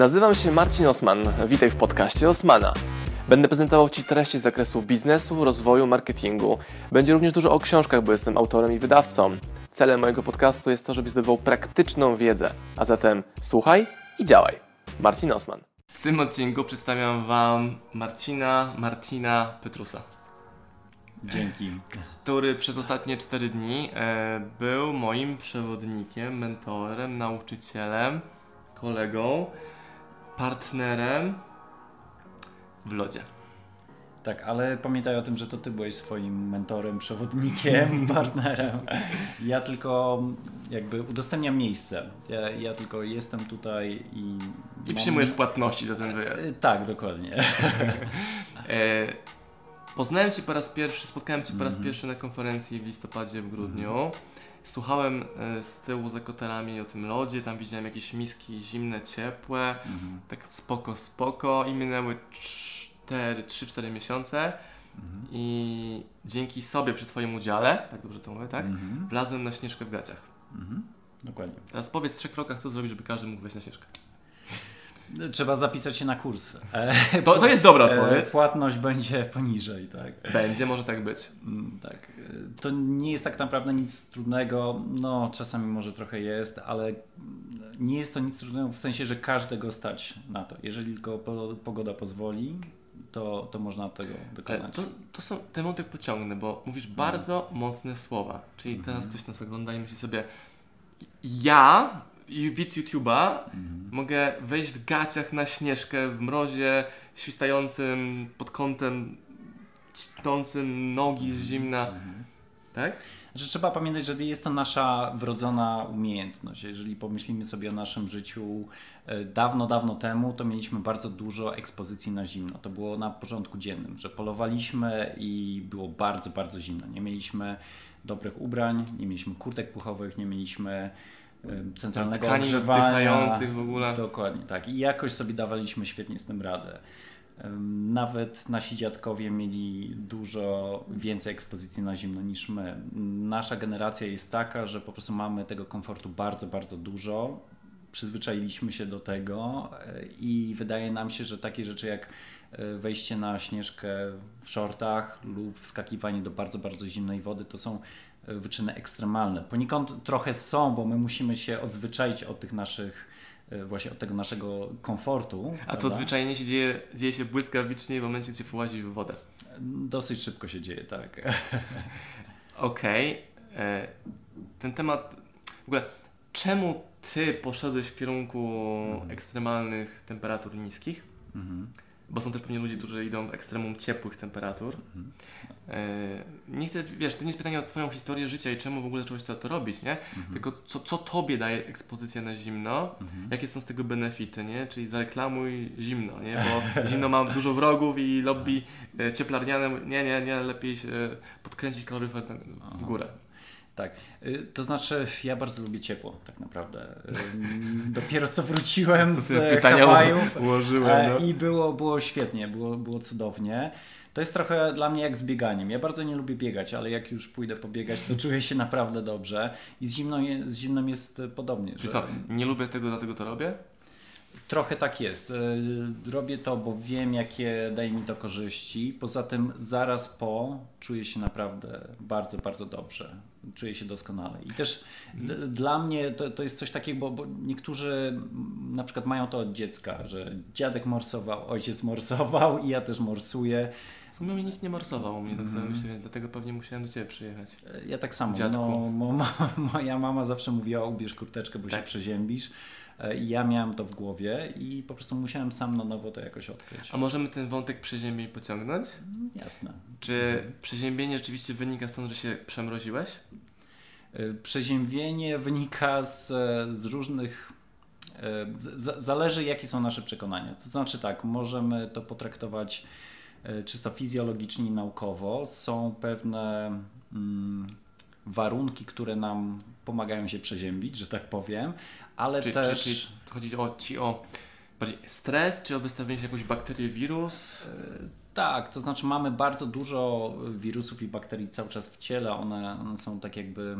Nazywam się Marcin Osman. Witaj w podcaście Osmana. Będę prezentował Ci treści z zakresu biznesu, rozwoju, marketingu. Będzie również dużo o książkach, bo jestem autorem i wydawcą. Celem mojego podcastu jest to, żebyś zdobywał praktyczną wiedzę. A zatem słuchaj i działaj. Marcin Osman. W tym odcinku przedstawiam Wam Marcina Martina Petrusa. Dzięki. Który przez ostatnie 4 dni e, był moim przewodnikiem, mentorem, nauczycielem, kolegą, partnerem w lodzie. Tak, ale pamiętaj o tym, że to ty byłeś swoim mentorem, przewodnikiem, partnerem. Ja tylko jakby udostępniam miejsce. Ja, ja tylko jestem tutaj i. I mam... przyjmujesz płatności za ten wyjazd. E, tak, dokładnie. e, poznałem Cię po raz pierwszy, spotkałem Cię po raz mm -hmm. pierwszy na konferencji w listopadzie, w grudniu. Mm -hmm. Słuchałem e, z tyłu za kotelami o tym lodzie, tam widziałem jakieś miski zimne, ciepłe, mhm. tak spoko, spoko i minęły 3-4 miesiące mhm. i dzięki sobie przy Twoim udziale, tak dobrze to mówię, tak? Mhm. Wlazłem na Śnieżkę w gaciach. Mhm. Dokładnie. Teraz powiedz w trzech krokach, co zrobić, żeby każdy mógł wejść na Śnieżkę. Trzeba zapisać się na kurs. To, to jest dobra e, odpowiedź. Płatność będzie poniżej, tak. Będzie, może tak być. Mm, tak. To nie jest tak naprawdę nic trudnego. No, czasami może trochę jest, ale nie jest to nic trudnego w sensie, że każdego stać na to. Jeżeli tylko pogoda pozwoli, to, to można tego dokonać. To, to są, ten wątek pociągnę, bo mówisz no. bardzo mocne słowa. Czyli mhm. teraz ktoś nas ogląda i myśli sobie, ja widz YouTube'a mhm. mogę wejść w gaciach na śnieżkę w mrozie świstającym pod kątem cisnącym nogi z zimna. Mhm. Tak? Że trzeba pamiętać, że jest to nasza wrodzona umiejętność. Jeżeli pomyślimy sobie o naszym życiu e, dawno, dawno temu, to mieliśmy bardzo dużo ekspozycji na zimno. To było na porządku dziennym, że polowaliśmy i było bardzo, bardzo zimno. Nie mieliśmy dobrych ubrań, nie mieliśmy kurtek puchowych, nie mieliśmy centralnego Tkanin ogrzewania. w ogóle. Dokładnie, tak. I jakoś sobie dawaliśmy świetnie z tym radę. Nawet nasi dziadkowie mieli dużo więcej ekspozycji na zimno niż my. Nasza generacja jest taka, że po prostu mamy tego komfortu bardzo, bardzo dużo. Przyzwyczailiśmy się do tego e, i wydaje nam się, że takie rzeczy jak e, wejście na śnieżkę w shortach lub wskakiwanie do bardzo, bardzo zimnej wody to są wyczyny ekstremalne. Poniekąd trochę są, bo my musimy się odzwyczaić od tych naszych e, właśnie od tego naszego komfortu. A prawda? to odzwyczajenie się dzieje, dzieje się błyskawicznie w momencie, gdzie włazi w wodę. Dosyć szybko się dzieje, tak. Okej. Okay. E, ten temat, w ogóle, czemu ty poszedłeś w kierunku mhm. ekstremalnych temperatur niskich? Mhm bo są też pewnie ludzie, którzy idą w ekstremum ciepłych temperatur. Mhm. E, nie chcę, wiesz, to nie jest pytanie o Twoją historię życia i czemu w ogóle zacząłeś to, to robić, nie? Mhm. Tylko co, co Tobie daje ekspozycja na zimno, mhm. jakie są z tego benefity, nie? Czyli zareklamuj zimno, nie? Bo zimno ma dużo wrogów i lobby e, cieplarniane, nie, nie, nie, lepiej podkręcić kaloryfer w górę. Tak, y, to znaczy ja bardzo lubię ciepło tak naprawdę. Dopiero co wróciłem z pytania Hawajów ułożyłem, no. i było, było świetnie, było, było cudownie. To jest trochę dla mnie jak z bieganiem. Ja bardzo nie lubię biegać, ale jak już pójdę pobiegać, to czuję się naprawdę dobrze. I z zimną, z zimną jest podobnie. Czyli że... co, nie lubię tego, dlatego to robię? Trochę tak jest. E, robię to, bo wiem, jakie daje mi to korzyści. Poza tym, zaraz po czuję się naprawdę bardzo, bardzo dobrze. Czuję się doskonale. I też mhm. dla mnie to, to jest coś takiego, bo, bo, niektórzy na przykład mają to od dziecka, że dziadek morsował, ojciec morsował i ja też morsuję. W sumie mnie nikt nie morsował u mnie, tak sobie mm. myślę, dlatego pewnie musiałem do Ciebie przyjechać. E, ja tak samo. No, mo, moja mama zawsze mówiła, ubierz kurteczkę, bo tak. się przeziębisz. E, ja miałem to w głowie i po prostu musiałem sam na nowo to jakoś odkryć. A możemy ten wątek przeziębień pociągnąć? Jasne. Czy przeziębienie rzeczywiście wynika stąd, że się przemroziłeś? E, przeziębienie wynika z, z różnych e, z, zależy jakie są nasze przekonania. To znaczy tak, możemy to potraktować czysto fizjologicznie i naukowo. Są pewne mm, warunki, które nam pomagają się przeziębić, że tak powiem, ale czy, też... Czy, czy chodzi o, ci o bardziej stres, czy o wystawienie się jakąś bakterię, wirus? E, tak, to znaczy mamy bardzo dużo wirusów i bakterii cały czas w ciele. One, one są tak jakby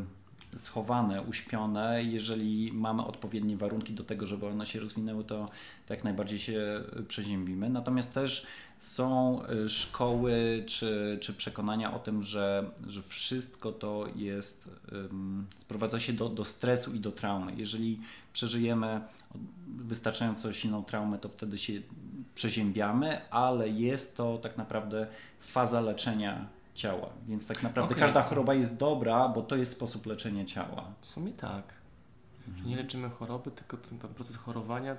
schowane, uśpione. Jeżeli mamy odpowiednie warunki do tego, żeby one się rozwinęły, to, jak najbardziej się przeziębimy. Natomiast też są y, szkoły czy, czy przekonania o tym, że, że wszystko to jest, um, sprowadza się do, do stresu i do traumy. Jeżeli przeżyjemy wystarczająco silną traumę, to wtedy się przeziębiamy, ale jest to tak naprawdę faza leczenia ciała. Więc tak naprawdę okay. każda choroba jest dobra, bo to jest sposób leczenia ciała. W sumie tak. Mhm. Nie leczymy choroby, tylko ten, ten proces chorowania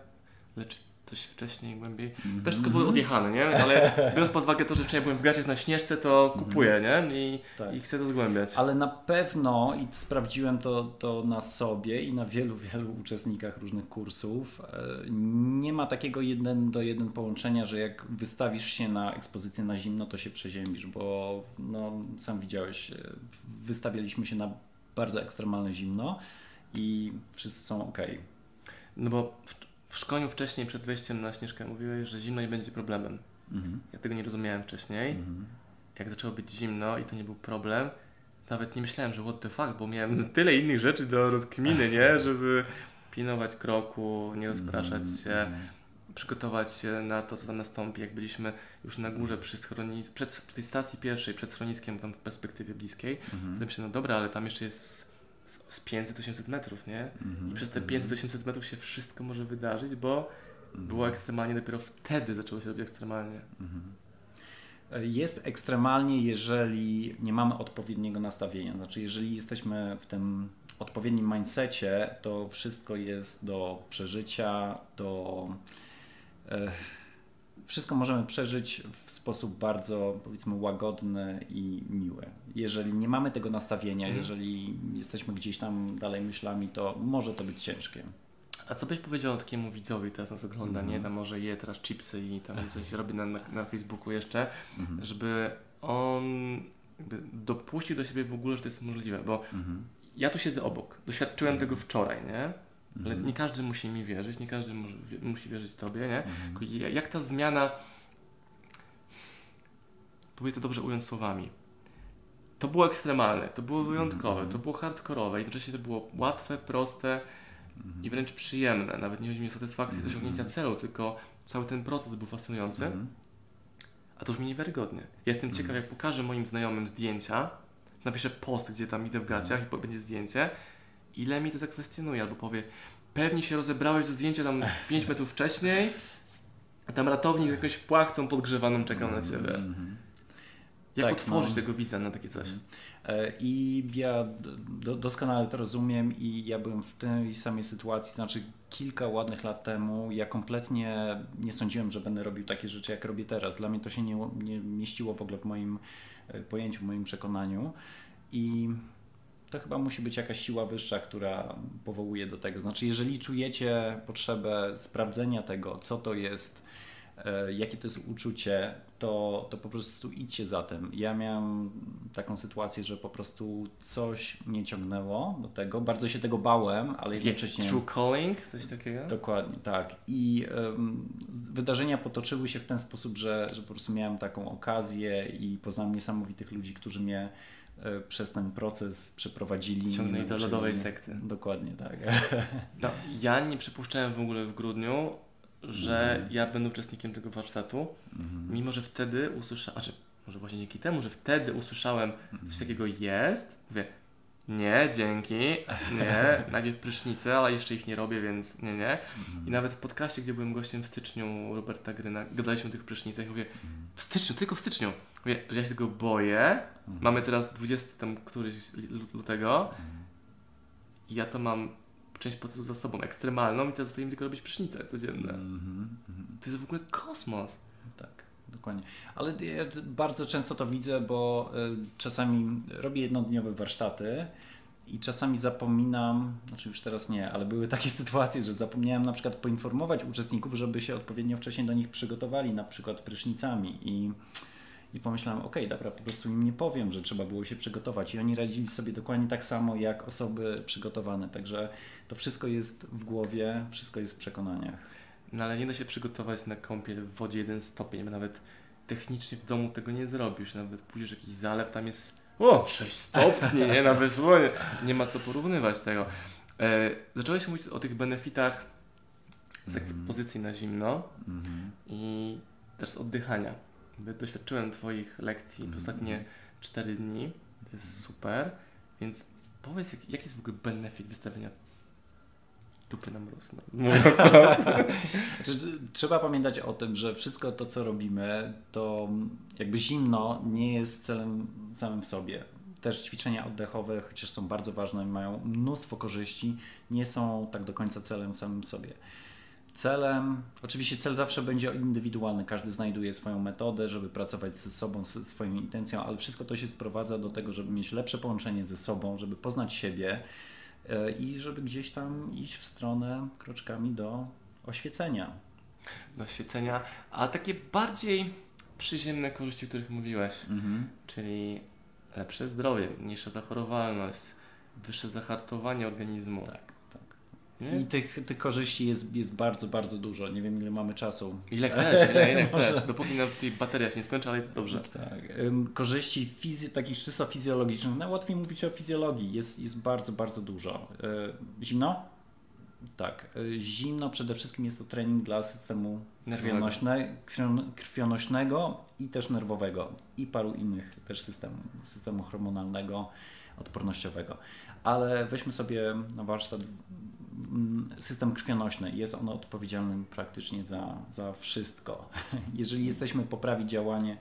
leczy coś wcześniej, głębiej. Mm -hmm. Też wszystko było odjechane, nie? Ale biorąc pod uwagę to, że wczoraj byłem w gaciach na Śnieżce, to kupuję, nie? I, tak. i chcę to zgłębiać. Ale na pewno, i sprawdziłem to, to na sobie i na wielu, wielu uczestnikach różnych kursów, e, nie ma takiego jeden do jeden połączenia, że jak wystawisz się na ekspozycję na zimno, to się przeziębisz, bo no, sam widziałeś, e, wystawialiśmy się na bardzo ekstremalne zimno i wszyscy są ok. No bo w szkoleniu wcześniej, przed wejściem na Śnieżkę, mówiłeś, że zimno nie będzie problemem. Mhm. Ja tego nie rozumiałem wcześniej. Mhm. Jak zaczęło być zimno i to nie był problem, nawet nie myślałem, że what the fuck, bo miałem tyle innych rzeczy do rozkminy, nie? Żeby pilnować kroku, nie rozpraszać mhm. się, mhm. przygotować się na to, co tam nastąpi. Jak byliśmy już na górze przy, schronis- przed, przy tej stacji pierwszej, przed schroniskiem, tam w perspektywie bliskiej, mhm. to myślę, no dobra, ale tam jeszcze jest z 500-800 metrów, nie? Mm-hmm. I przez te 500-800 mhm. metrów się wszystko może wydarzyć, bo mm-hmm. było ekstremalnie, dopiero wtedy zaczęło się robić ekstremalnie. Mm-hmm. Jest ekstremalnie, jeżeli nie mamy odpowiedniego nastawienia. Znaczy, jeżeli jesteśmy w tym odpowiednim mindsetie, to wszystko jest do przeżycia, do. E, wszystko możemy przeżyć w sposób bardzo, powiedzmy, łagodny i miły. Jeżeli nie mamy tego nastawienia, mm. jeżeli jesteśmy gdzieś tam dalej myślami, to może to być ciężkie. A co byś powiedział takiemu widzowi, teraz nas ogląda, mm. nie? Tam może je teraz chipsy i tam coś robi na, na, na Facebooku jeszcze, mm. żeby on dopuścił do siebie w ogóle, że to jest możliwe, bo ja tu siedzę obok, doświadczyłem tego wczoraj, nie? Ale mhm. nie każdy musi mi wierzyć, nie każdy może, musi wierzyć Tobie, nie? Mhm. Jak ta zmiana, próbuję to dobrze ująć słowami, to było ekstremalne, to było wyjątkowe, mhm. to było hardkorowe, jednocześnie to było łatwe, proste i wręcz przyjemne. Nawet nie chodzi mi o satysfakcję z osiągnięcia celu, tylko cały ten proces był fascynujący. A to już mi niewiarygodnie. jestem ciekaw, jak pokażę moim znajomym zdjęcia, napiszę post, gdzie tam idę w gaciach i będzie zdjęcie, ile mi to zakwestionuje, albo powie, pewnie się rozebrałeś do zdjęcia tam 5 metrów wcześniej, a tam ratownik z jakąś płachtą podgrzewaną czekał na Ciebie. Mm -hmm. Jak tak, otworzyć no. tego widza na takie coś? Mm. I ja do, doskonale to rozumiem i ja byłem w tej samej sytuacji, znaczy kilka ładnych lat temu ja kompletnie nie sądziłem, że będę robił takie rzeczy, jak robię teraz. Dla mnie to się nie, nie mieściło w ogóle w moim e, pojęciu, w moim przekonaniu i to chyba musi być jakaś siła wyższa, która powołuje do tego. Znaczy, jeżeli czujecie potrzebę sprawdzenia tego, co to jest, e, jakie to jest uczucie, to, to po prostu idźcie za tym. Ja miałem taką sytuację, że po prostu coś mnie ciągnęło do tego. Bardzo się tego bałem, ale jednocześnie. True calling? Coś takiego? Dokładnie, tak. I um, wydarzenia potoczyły się w ten sposób, że, że po prostu miałem taką okazję i poznałem niesamowitych ludzi, którzy mnie przez ten proces przeprowadzili. Ciągnęli do lodowej sekty. Dokładnie tak. No, ja nie przypuszczałem w ogóle w grudniu, że mm. ja będę uczestnikiem tego warsztatu, mm. mimo że wtedy usłyszałem, znaczy może właśnie dzięki temu, że wtedy usłyszałem coś mhm. takiego jest, mówię, nie, dzięki, nie, najpierw prysznice, ale jeszcze ich nie robię, więc nie, nie. I mhm. nawet w podcaście, gdzie byłem gościem w styczniu Roberta Gryna, gadaliśmy o tych prysznicach, mówię, w styczniu, tylko w styczniu. Mówię, że ja się tego boję. Mhm. Mamy teraz 20 tam któryś lutego mhm. i ja to mam część procesu za sobą, ekstremalną i teraz zostaje mi tylko robić prysznice codzienne. Mhm. To jest w ogóle kosmos. Tak, dokładnie. Ale ja bardzo często to widzę, bo y, czasami robię jednodniowe warsztaty i czasami zapominam, znaczy już teraz nie, ale były takie sytuacje, że zapomniałem na przykład poinformować uczestników, żeby się odpowiednio wcześniej do nich przygotowali, na przykład prysznicami i i pomyślałem, ok, dobra, po prostu im nie powiem, że trzeba było się przygotować. I oni radzili sobie dokładnie tak samo jak osoby przygotowane. Także to wszystko jest w głowie, wszystko jest w przekonaniach. No ale nie da się przygotować na kąpiel w wodzie jeden stopień, bo nawet technicznie w domu tego nie zrobisz. Nawet pójdziesz jakiś zalew, tam jest O, 6 stopni, nie, na wysłonie. Nie ma co porównywać tego. E, zacząłeś mówić o tych benefitach z ekspozycji na zimno Mhm. i też z oddychania. Doświadczyłem Twoich lekcji przez ostatnie 4 dni. To jest super. Więc powiedz, jak, jaki jest w ogóle benefit wystawienia dupy na mróz? Mówiąc prosto. Znaczy, trzeba pamiętać o tym, że wszystko to, co robimy, to jakby zimno nie jest celem samym w sobie. Też ćwiczenia oddechowe, chociaż są bardzo ważne i mają mnóstwo korzyści, nie są tak do końca celem samym w sobie. Celem, oczywiście cel zawsze będzie indywidualny, każdy znajduje swoją metodę, żeby pracować ze sobą, ze swoją intencją, ale wszystko to się sprowadza do tego, żeby mieć lepsze połączenie ze sobą, żeby poznać siebie i żeby gdzieś tam iść w stronę kroczkami do oświecenia. do świecenia, a takie bardziej przyziemne korzyści, o których mówiłeś, Mhm. czyli lepsze zdrowie, mniejsza zachorowalność, wyższe zahartowanie organizmu. Tak. Nie? I tych, tych korzyści jest, jest bardzo, bardzo dużo. Nie wiem, ile mamy czasu. Ile chcesz, ile, ile chcesz, dopóki nawet tej bateria się nie skończy, ale jest dobrze. Tak. Ym, Korzyści fizy- takich czysto fizjologicznych, najłatwiej mówić o fizjologii, jest, jest bardzo, bardzo dużo. Y, Zimno? Tak. Y, Zimno przede wszystkim jest to trening dla systemu krwionośne, krwion, krwionośnego i też nerwowego i paru innych też systemów, systemu hormonalnego, odpornościowego. Ale weźmy sobie na warsztat mm, system krwionośny. Jest on odpowiedzialny praktycznie za, za wszystko. Jeżeli jesteśmy poprawić działanie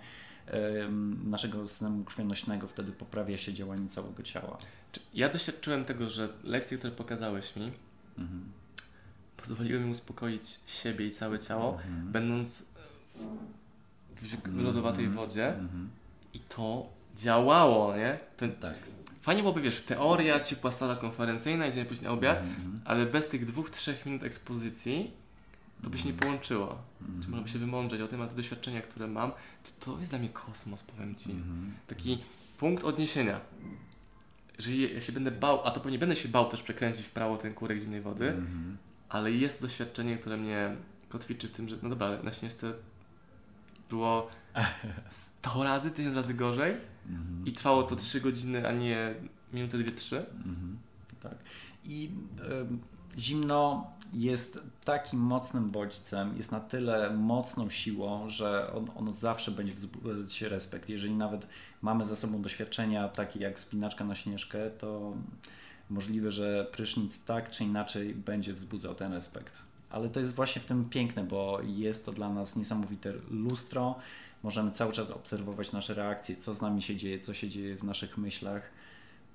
naszego systemu krwionośnego, wtedy poprawia się działanie całego ciała. Ja doświadczyłem tego, że lekcje, które pokazałeś mi, Mhm. pozwoliły mi uspokoić siebie i całe ciało, Mhm. będąc w lodowatej wodzie Mhm. i to działało, nie? To Tak. Fajnie byłoby, wiesz, teoria, ciepła sala konferencyjna, idziemy później na obiad, Mhm. ale bez tych dwóch, trzech minut ekspozycji to by się nie połączyło. Mhm. Czy można by się wymądrzeć o tym, a te doświadczenia, które mam, to, to jest dla mnie kosmos, powiem Ci. Mhm. Taki punkt odniesienia. Jeżeli ja się będę bał, a to pewnie będę się bał też przekręcić w prawo ten kurek zimnej wody, Mhm. ale jest doświadczenie, które mnie kotwiczy w tym, że no dobra, ale na Śnieżce było 100 razy, 1000 razy gorzej Mhm. i trwało to 3 godziny, a nie minutę, dwie, trzy. Mhm. Tak. I em, zimno jest takim mocnym bodźcem, jest na tyle mocną siłą, że on, on zawsze będzie wzbudzać respekt. Jeżeli nawet mamy za sobą doświadczenia takie jak wspinaczka na śnieżkę, to możliwe, że prysznic tak czy inaczej będzie wzbudzał ten respekt. Ale to jest właśnie w tym piękne, bo jest to dla nas niesamowite lustro. Możemy cały czas obserwować nasze reakcje, co z nami się dzieje, co się dzieje w naszych myślach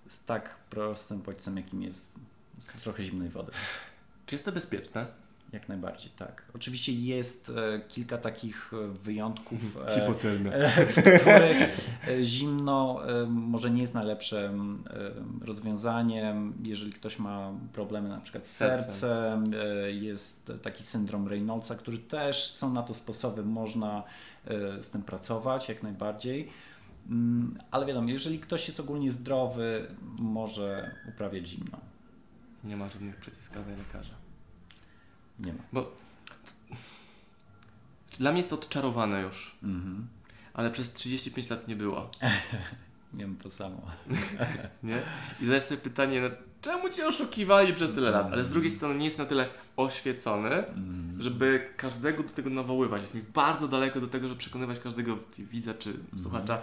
z tak prostym bodźcem, jakim jest trochę zimnej wody. Czy jest to bezpieczne? Jak najbardziej, tak. Oczywiście jest e, kilka takich e, wyjątków, e, Hipotermia. e, w których zimno e, może nie jest najlepszym e, rozwiązaniem. Jeżeli ktoś ma problemy na przykład z Sercem. e, jest taki syndrom Reynoldsa, który też są na to sposoby, można e, z tym pracować jak najbardziej. Mm, Ale wiadomo, jeżeli ktoś jest ogólnie zdrowy, może uprawiać zimno. Nie ma żadnych przeciwwskazań lekarza. Nie ma. Bo dla mnie jest to odczarowane już, Mhm. ale przez 35 lat nie było. Wiem to samo. Nie? I zadać sobie pytanie, no, czemu cię oszukiwali przez tyle lat? Ale z drugiej strony nie jest na tyle oświecony, Mhm. żeby każdego do tego nawoływać. Jest mi bardzo daleko do tego, żeby przekonywać każdego widza czy słuchacza,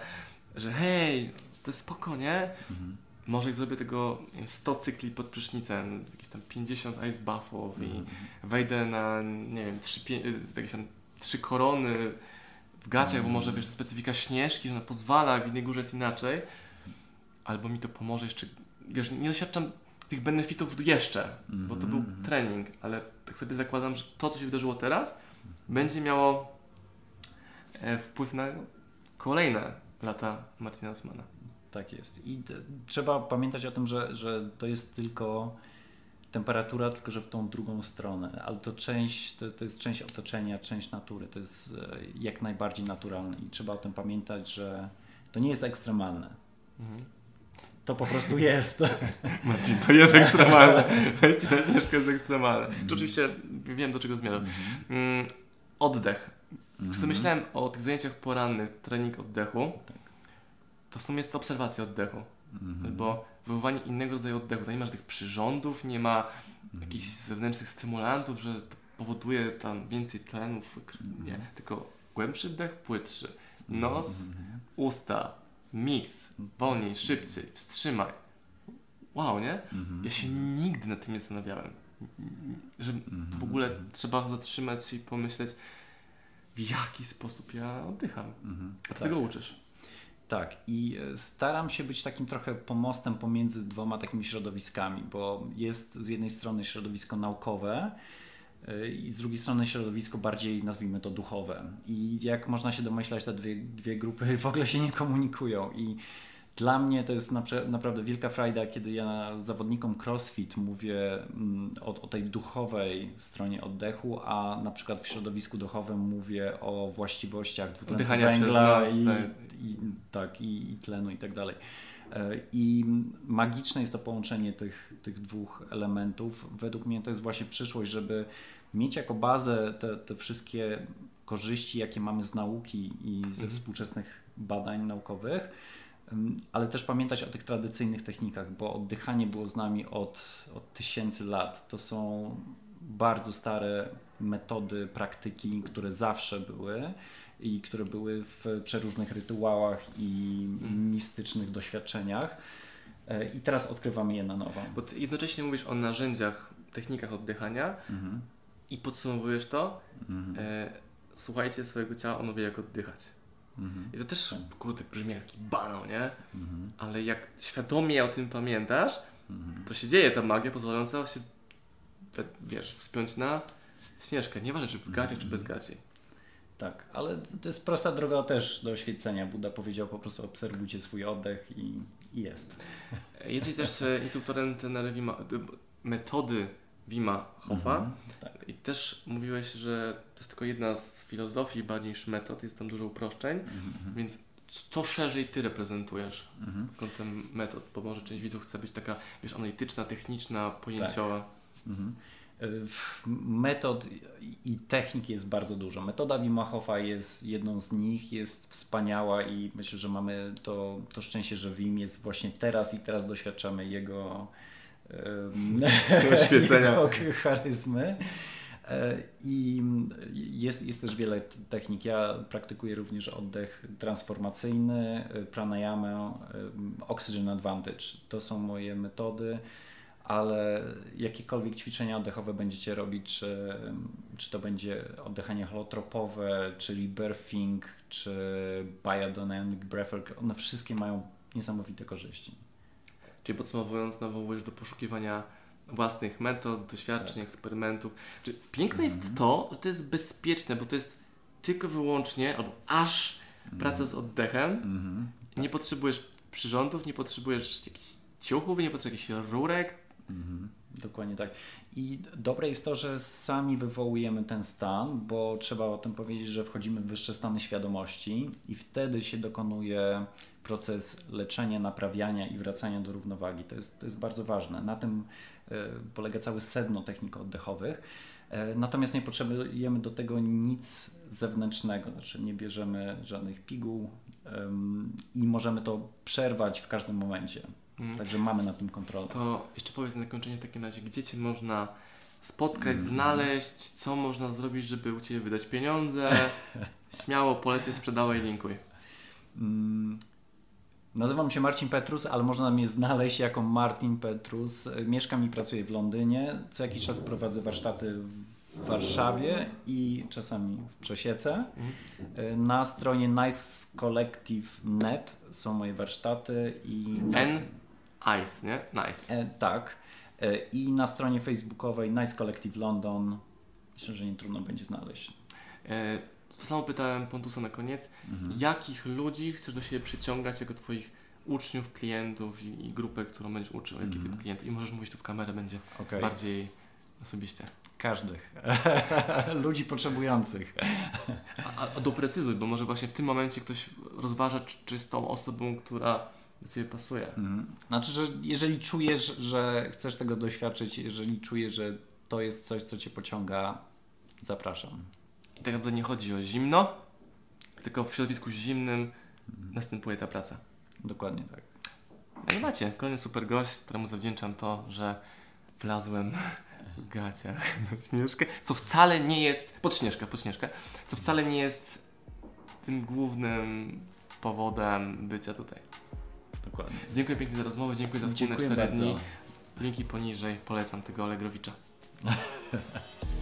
że hej, to jest spoko, nie? Mhm. Może jak zrobię tego nie wiem, 100 cykli pod prysznicem, jakieś tam 50 ice buffów Mhm. i wejdę na, nie wiem, trzy, jakieś tam trzy korony w gaciach, bo może wiesz, specyfika śnieżki, że ona pozwala, w innej górze jest inaczej, albo mi to pomoże jeszcze, wiesz, nie doświadczam tych benefitów jeszcze, bo to był Mhm. trening, ale tak sobie zakładam, że to, co się wydarzyło teraz, będzie miało e, wpływ na kolejne lata Marcina Osmana. Tak jest. I t- trzeba pamiętać o tym, że, że to jest tylko temperatura, tylko że w tą drugą stronę, ale to część, to, to jest część otoczenia, część natury, to jest e, jak najbardziej naturalne i trzeba o tym pamiętać, że to nie jest ekstremalne. Mhm. To po prostu jest. Marcin, to jest ekstremalne. Wejście na ścieżkę jest ekstremalne. Czy oczywiście wiem, do czego zmierzam. Mm, oddech. Mhm. Myślałem o tych zajęciach porannych, trening oddechu. To w sumie jest to obserwacja oddechu. Bo wywoływanie innego rodzaju oddechu, to nie masz tych przyrządów, nie ma jakichś zewnętrznych stymulantów, że to powoduje tam więcej tlenu w krwi, nie. Tylko głębszy wdech, płytszy. Nos, usta, miks, wolniej, szybciej, wstrzymaj. Wow, nie? Ja się nigdy nad tym nie zastanawiałem. Że w ogóle trzeba zatrzymać się i pomyśleć, w jaki sposób ja oddycham. A ty Tak. tego uczysz. Tak, i e, staram się być takim trochę pomostem pomiędzy dwoma takimi środowiskami, bo jest z jednej strony środowisko naukowe e, i z drugiej strony środowisko bardziej, nazwijmy to, duchowe. I jak można się domyślać, te dwie, dwie grupy w ogóle się nie komunikują. I dla mnie to jest naprawdę wielka frajda, kiedy ja zawodnikom CrossFit mówię mm, o, o tej duchowej stronie oddechu, a na przykład w środowisku duchowym mówię o właściwościach dwutlenku węgla i, tak. i, tak, i, i tlenu i tak dalej. E, I magiczne jest to połączenie tych, tych dwóch elementów. Według mnie to jest właśnie przyszłość, żeby mieć jako bazę te, te wszystkie korzyści, jakie mamy z nauki i ze Mhm. współczesnych badań naukowych, ale też pamiętać o tych tradycyjnych technikach, bo oddychanie było z nami od, od tysięcy lat. To są bardzo stare metody, praktyki, które zawsze były i które były w przeróżnych rytuałach i Mhm. mistycznych doświadczeniach. E, I teraz odkrywamy je na nowo. Bo ty jednocześnie mówisz o narzędziach, technikach oddychania Mhm. i podsumowujesz to. Mhm. E, słuchajcie swojego ciała, ono wie jak oddychać. Mhm. I to też, Tak. kurde, brzmi jak taki banał, nie? Mhm. Ale jak świadomie o tym pamiętasz, Mhm. to się dzieje ta magia pozwalająca się, wiesz, wspiąć na śnieżkę. Nieważne, czy w gacie, czy bez gaci. Tak, ale to jest prosta droga też do oświecenia. Buda powiedział po prostu obserwujcie swój oddech i, i jest. Jesteś też e, instruktorem Wima, metody Wima Hofa. Mhm. Tak. I też mówiłeś, że to jest tylko jedna z filozofii bardziej niż metod, jest tam dużo uproszczeń, Mhm. więc co szerzej ty reprezentujesz Mhm. kątem metod? Bo może część widzów chce być taka, wiesz, analityczna, techniczna, pojęciowa. Mhm. Y, w- Metod i- technik jest bardzo dużo. Metoda Wima Hofa jest jedną z nich, jest wspaniała i myślę, że mamy to, to szczęście, że Wim jest właśnie teraz i teraz doświadczamy jego, Oświecenia. jego charyzmy. E, I jest, jest też wiele technik. Ja praktykuję również oddech transformacyjny, e, pranayamę, e, oxygen advantage. To są moje metody, ale jakiekolwiek ćwiczenia oddechowe będziecie robić, czy, czy to będzie oddychanie holotropowe, czyli birthing, czy biodynamic breathwork, one wszystkie mają niesamowite korzyści. Czyli podsumowując, nawołujesz do poszukiwania własnych metod, doświadczeń, Tak. eksperymentów. Piękne Mhm. jest to, że to jest bezpieczne, bo to jest tylko wyłącznie, albo aż praca z oddechem. Mhm. Nie potrzebujesz przyrządów, nie potrzebujesz jakichś ciuchów, nie potrzebujesz jakichś rurek. Mhm, dokładnie tak. I dobre jest to, że sami wywołujemy ten stan, bo trzeba o tym powiedzieć, że wchodzimy w wyższe stany świadomości i wtedy się dokonuje proces leczenia, naprawiania i wracania do równowagi. To jest, to jest bardzo ważne. Na tym e, polega cały sedno technik oddechowych. E, Natomiast nie potrzebujemy do tego nic zewnętrznego, znaczy nie bierzemy żadnych piguł em, i możemy to przerwać w każdym momencie. Mm. Także mamy na tym kontrolę. To jeszcze powiedz na zakończenie w takim razie, gdzie Cię można spotkać, Mhm. znaleźć, co można zrobić, żeby u Ciebie wydać pieniądze. Śmiało polecaj, sprzedawaj, linkuj. Mm, Nazywam się Marcin Petrus, ale można mnie znaleźć jako Martin Petrus. Mieszkam i pracuję w Londynie. Co jakiś czas prowadzę warsztaty w Warszawie i czasami w Przesiece. Na stronie nicecollective.net są moje warsztaty i N, Ice, nie? Nice. e, tak. E, I na stronie facebookowej Nice Collective London myślę, że nie trudno będzie znaleźć. E, to samo pytałem Pontusa na koniec. Mhm. Jakich ludzi chcesz do siebie przyciągać jako Twoich uczniów, klientów i, i grupę, którą będziesz uczył, jaki Mhm. typ klientów? I możesz mówić tu w kamerę, będzie Okej. bardziej osobiście. Każdych. Ludzi potrzebujących. A, a doprecyzuj, bo może właśnie w tym momencie ktoś rozważa, czy, czy jest tą osobą, która do Ciebie pasuje. Mhm. Znaczy, że jeżeli czujesz, że chcesz tego doświadczyć, jeżeli czujesz, że to jest coś, co cię pociąga, zapraszam. I tak naprawdę nie chodzi o zimno, tylko w środowisku zimnym następuje ta praca. Dokładnie tak. No i macie kolejny super gość, któremu zawdzięczam to, że wlazłem w gaciach na Śnieżkę, co wcale nie jest, pod Śnieżkę, pod Śnieżkę, co wcale nie jest tym głównym powodem bycia tutaj. Dokładnie. Dziękuję pięknie za rozmowę, dziękuję za wspólne Dziękuję 4 bardzo. dni. Linki poniżej, polecam tego Allegrowicza.